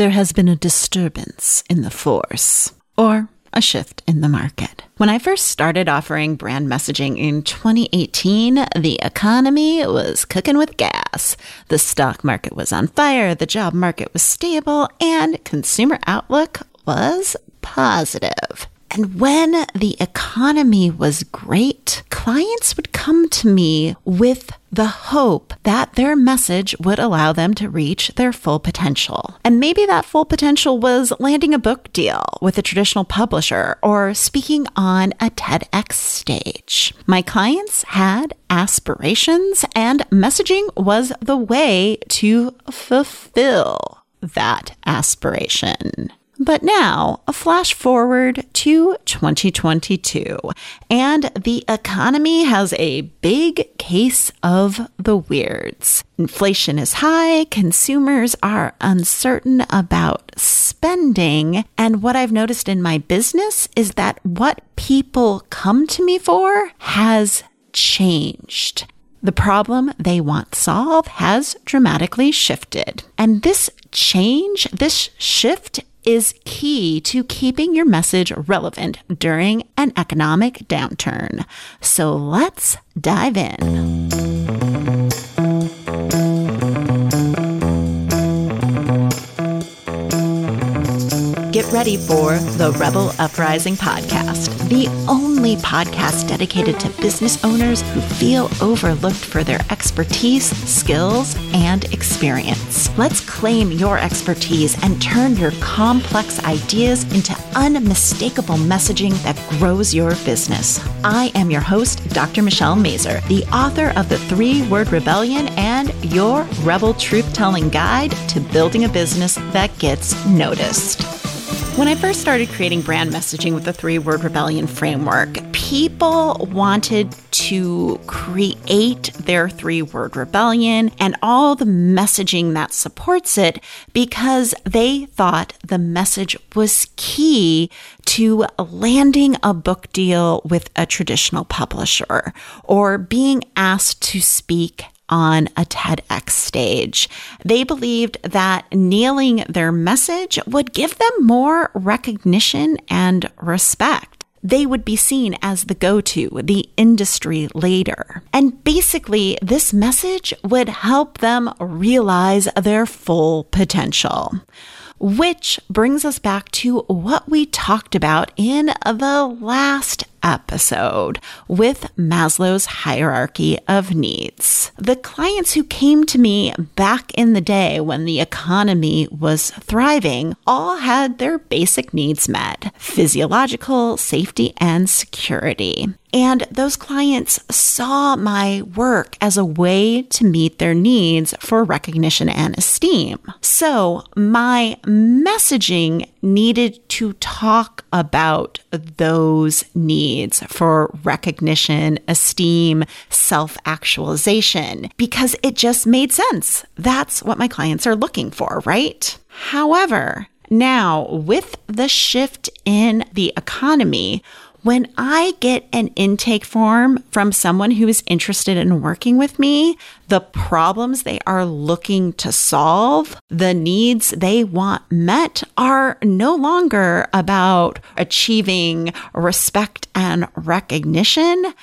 there has been a disturbance in the force or a shift in the market. When I first started offering brand messaging in 2018, the economy was cooking with gas. The stock market was on fire, the job market was stable, and consumer outlook was positive. And when the economy was great, clients would come to me with the hope that their message would allow them to reach their full potential. And maybe that full potential was landing a book deal with a traditional publisher or speaking on a TEDx stage. My clients had aspirations, and messaging was the way to fulfill that aspiration. But now, a flash forward to 2022, and the economy has a big case of the weirds. Inflation is high, consumers are uncertain about spending, and what I've noticed in my business is that what people come to me for has changed. The problem they want solved has dramatically shifted. And this change, this shift is key to keeping your message relevant during an economic downturn. So let's dive in. Get ready for the Rebel Uprising podcast, the only podcast dedicated to business owners who feel overlooked for their expertise, skills, and experience. Let's claim your expertise and turn your complex ideas into unmistakable messaging that grows your business. I am your host, Dr. Michelle Mazur, the author of The Three Word Rebellion and your Rebel Truth Telling Guide to Building a Business That Gets Noticed. When I first started creating brand messaging with the three word rebellion framework, people wanted to create their three word rebellion and all the messaging that supports it because they thought the message was key to landing a book deal with a traditional publisher or being asked to speak on a TEDx stage. They believed that nailing their message would give them more recognition and respect. They would be seen as the go to, the industry leader. And basically, this message would help them realize their full potential. Which brings us back to what we talked about in the last episode with Maslow's hierarchy of needs. The clients who came to me back in the day when the economy was thriving all had their basic needs met physiological, safety, and security. And those clients saw my work as a way to meet their needs for recognition and esteem. So my messaging needed to talk about those needs for recognition, esteem, self actualization, because it just made sense. That's what my clients are looking for, right? However, now with the shift in the economy, when I get an intake form from someone who is interested in working with me, the problems they are looking to solve, the needs they want met are no longer about achieving respect and recognition,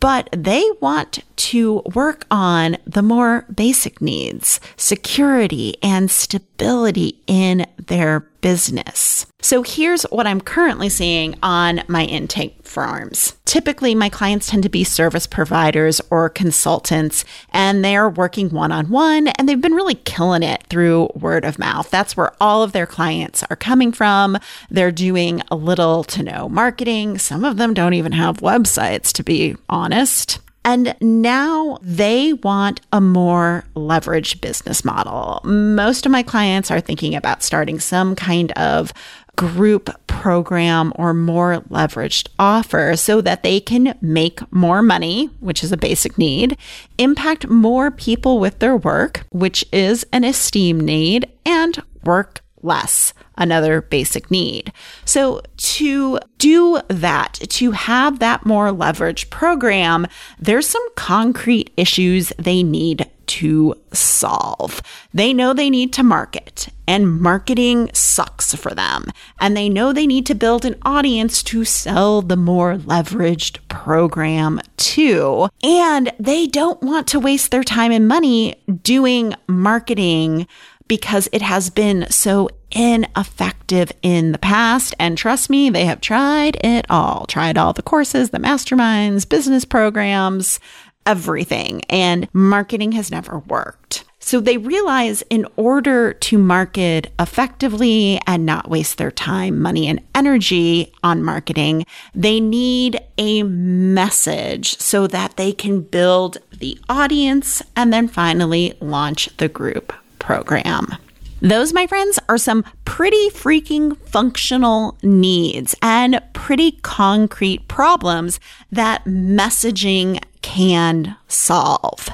but they want to work on the more basic needs, security and stability in their business. So here's what I'm currently seeing on my intake forms. Typically, my clients tend to be service providers or consultants, and they're working one on one, and they've been really killing it through word of mouth. That's where all of their clients are coming from. They're doing a little to no marketing. Some of them don't even have websites, to be honest. And now they want a more leveraged business model. Most of my clients are thinking about starting some kind of group program or more leveraged offer so that they can make more money, which is a basic need, impact more people with their work, which is an esteem need, and work less, another basic need. So to do that, to have that more leverage program, there's some concrete issues they need to solve. They know they need to market, and marketing sucks for them. And they know they need to build an audience to sell the more leveraged program to. And they don't want to waste their time and money doing marketing because it has been so ineffective in the past. And trust me, they have tried it all, tried all the courses, the masterminds, business programs, everything. And marketing has never worked. So they realize in order to market effectively and not waste their time, money, and energy on marketing, they need a message so that they can build the audience and then finally launch the group program. Those, my friends, are some pretty freaking functional needs and pretty concrete problems that messaging can solve.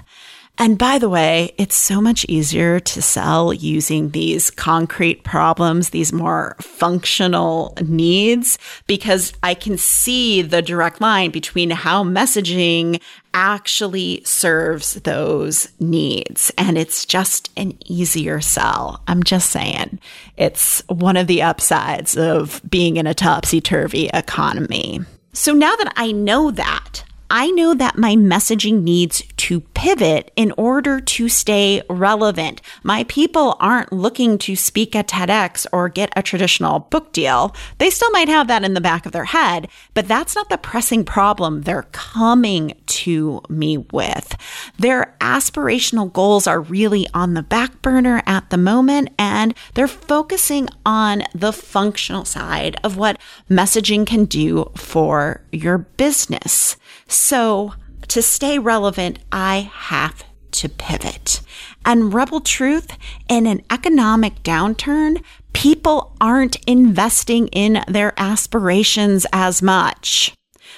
And by the way, it's so much easier to sell using these concrete problems, these more functional needs, because I can see the direct line between how messaging actually serves those needs. And it's just an easier sell. I'm just saying. It's one of the upsides of being in a topsy turvy economy. So now that I know that, I know that my messaging needs to pivot in order to stay relevant. My people aren't looking to speak at TEDx or get a traditional book deal. They still might have that in the back of their head, but that's not the pressing problem they're coming to me with. Their aspirational goals are really on the back burner at the moment, and they're focusing on the functional side of what messaging can do for your business. So, to stay relevant, I have to pivot. And Rebel Truth, in an economic downturn, people aren't investing in their aspirations as much.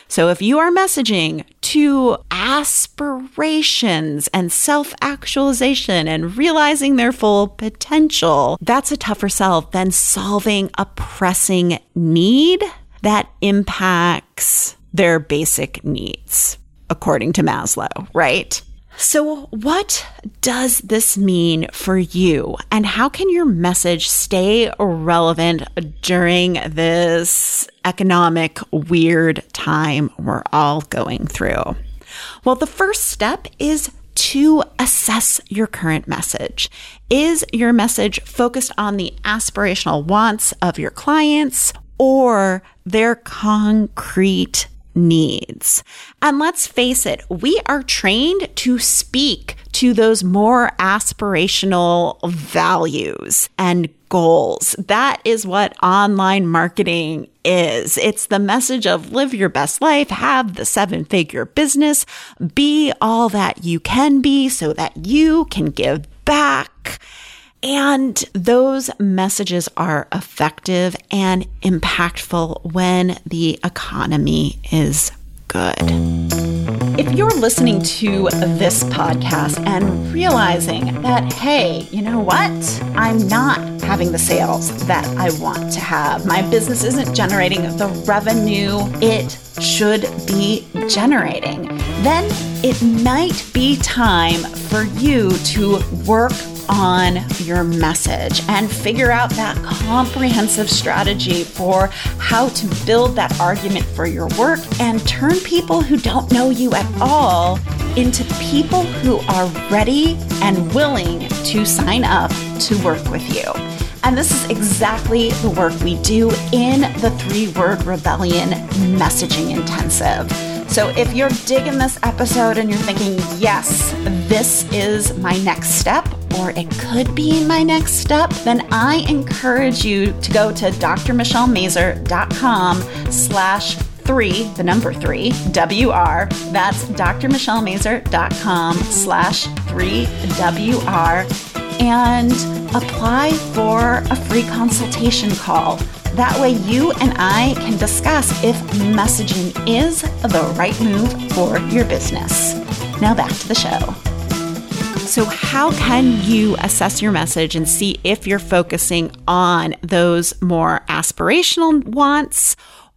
So if you are messaging to aspirations and self actualization and realizing their full potential, that's a tougher sell than solving a pressing need that impacts their basic needs, according to Maslow, right? So, what does this mean for you? And how can your message stay relevant during this economic weird time we're all going through? Well, the first step is to assess your current message. Is your message focused on the aspirational wants of your clients or their concrete needs. And let's face it, we are trained to speak to those more aspirational values and goals. That is what online marketing is. It's the message of live your best life, have the seven figure business, be all that you can be so that you can give back. And those messages are effective and impactful when the economy is good. If you're listening to this podcast and realizing that, hey, you know what? I'm not having the sales that I want to have. My business isn't generating the revenue it should be generating. Then it might be time for you to work on your message and figure out that comprehensive strategy for how to build that argument for your work and turn people who don't know you at all into people who are ready and willing to sign up to work with you. And this is exactly the work we do in the Three Word Rebellion Messaging Intensive. So if you're digging this episode and you're thinking, yes, this is my next step, or it could be my next step, then I encourage you to go to drmichellemazur.com slash three, the number three, WR. That's drmichellemazur.com slash three WR and apply for a free consultation call. That way, you and I can discuss if messaging is the right move for your business. Now, back to the show. So, how can you assess your message and see if you're focusing on those more aspirational wants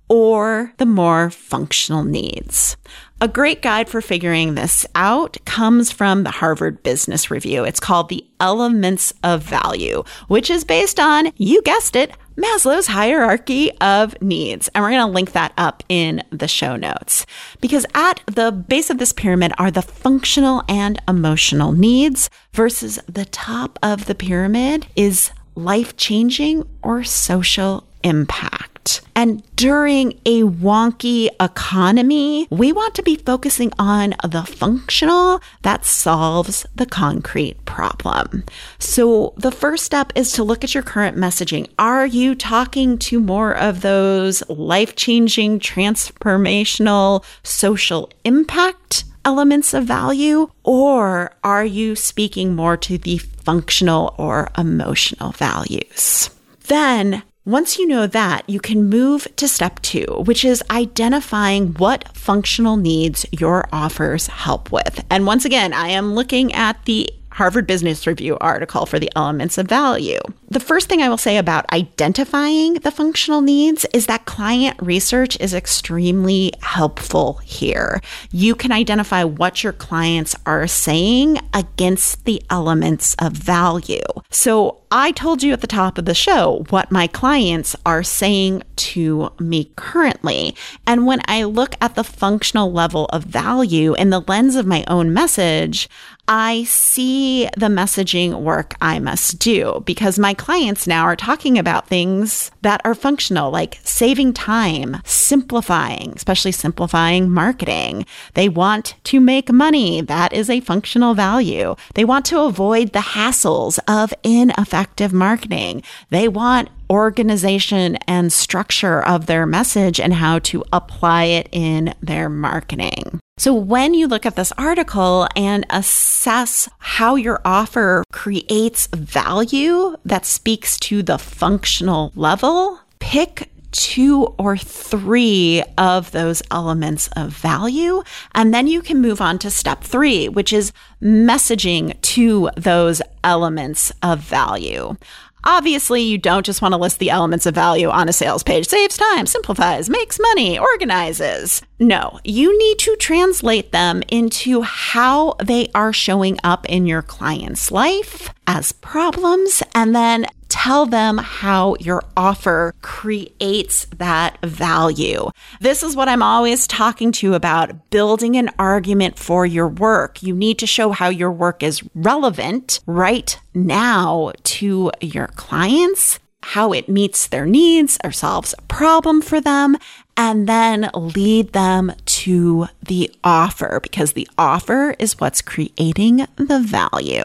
or the more functional needs? A great guide for figuring this out comes from the Harvard Business Review. It's called The Elements of Value, which is based on, you guessed it, Maslow's hierarchy of needs. And we're going to link that up in the show notes. Because at the base of this pyramid are the functional and emotional needs, versus the top of the pyramid is life changing or social impact. And during a wonky economy, we want to be focusing on the functional that solves the concrete problem. So the first step is to look at your current messaging. Are you talking to more of those life changing, transformational social impact? Elements of value, or are you speaking more to the functional or emotional values? Then once you know that, you can move to step two, which is identifying what functional needs your offers help with. And once again, I am looking at the Harvard Business Review article for the elements of value. The first thing I will say about identifying the functional needs is that client research is extremely helpful here. You can identify what your clients are saying against the elements of value. So I told you at the top of the show what my clients are saying to me currently. And when I look at the functional level of value in the lens of my own message, I see the messaging work I must do because my clients now are talking about things that are functional, like saving time, simplifying, especially simplifying marketing. They want to make money. That is a functional value. They want to avoid the hassles of ineffective marketing. They want organization and structure of their message and how to apply it in their marketing. So, when you look at this article and assess how your offer creates value that speaks to the functional level, pick two or three of those elements of value. And then you can move on to step three, which is messaging to those elements of value. Obviously, you don't just want to list the elements of value on a sales page. Saves time, simplifies, makes money, organizes. No, you need to translate them into how they are showing up in your client's life as problems and then tell them how your offer creates that value. This is what I'm always talking to about building an argument for your work. You need to show how your work is relevant right now to your clients how it meets their needs or solves a problem for them, and then lead them to the offer because the offer is what's creating the value.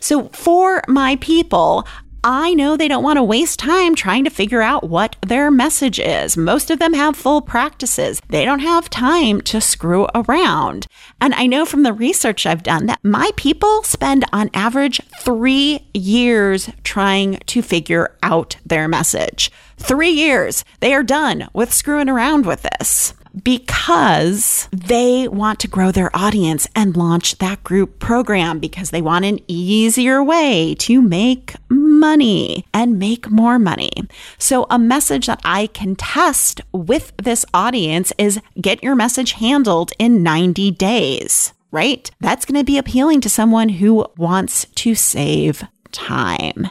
So for my people, I know they don't want to waste time trying to figure out what their message is. Most of them have full practices. They don't have time to screw around. And I know from the research I've done that my people spend on average three years trying to figure out their message. Three years. They are done with screwing around with this because they want to grow their audience and launch that group program because they want an easier way to make money and make more money. So, a message that I can test with this audience is get your message handled in 90 days right? That's going to be appealing to someone who wants to save time.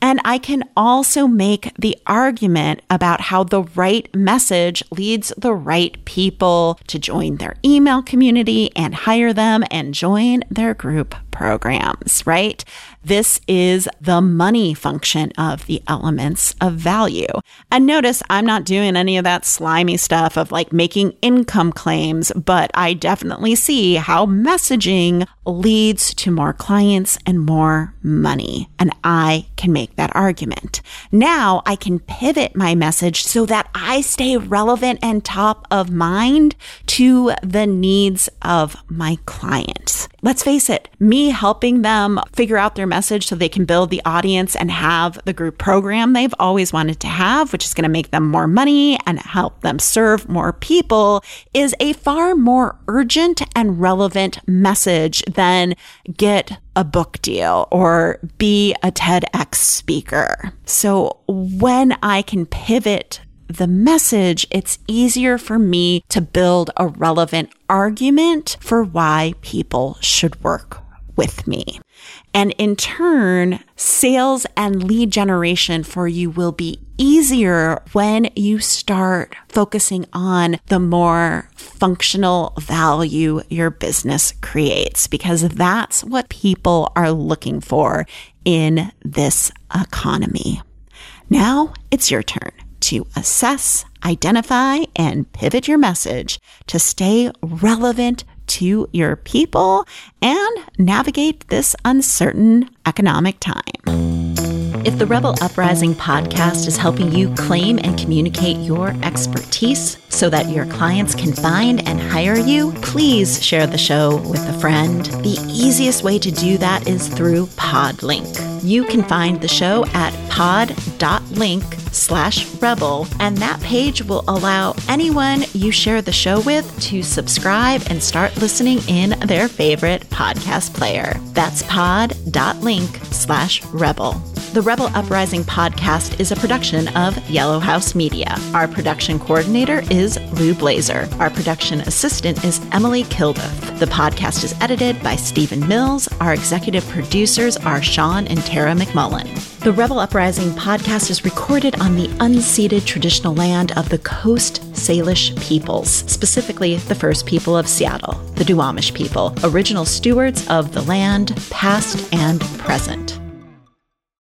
And I can also make the argument about how the right message leads the right people to join their email community and hire them and join their group programs, right? This is the money function of the elements of value. And notice I'm not doing any of that slimy stuff of like making income claims, but I definitely see how messaging leads to more clients and more money. And I can make that argument. Now I can pivot my message so that I stay relevant and top of mind to the needs of my clients. Let's face it, me helping them figure out their message so they can build the audience and have the group program they've always wanted to have, which is going to make them more money and help them serve more people, is a far more urgent and relevant message than get a book deal or be a TEDx speaker. So when I can pivot the message, it's easier for me to build a relevant argument for why people should work with me. And in turn, sales and lead generation for you will be easier when you start focusing on the more functional value your business creates, because that's what people are looking for in this economy. Now it's your turn to assess, identify, and pivot your message to stay relevant to your people and navigate this uncertain economic time. If the Rebel Uprising podcast is helping you claim and communicate your expertise so that your clients can find and hire you, please share the show with a friend. The easiest way to do that is through Podlink. You can find the show at pod.link slash rebel, and that page will allow anyone you share the show with to subscribe and start listening in their favorite podcast player. That's pod.link slash rebel. The Rebel Uprising podcast is a production of Yellow House Media. Our production coordinator is Lou Blazer. Our production assistant is Emily Kilduff. The podcast is edited by Stephen Mills. Our executive producers are Sean and Tara McMullin. The Rebel Uprising podcast is recorded on the unceded traditional land of the Coast Salish peoples, specifically the First People of Seattle, the Duwamish people, original stewards of the land, past and present.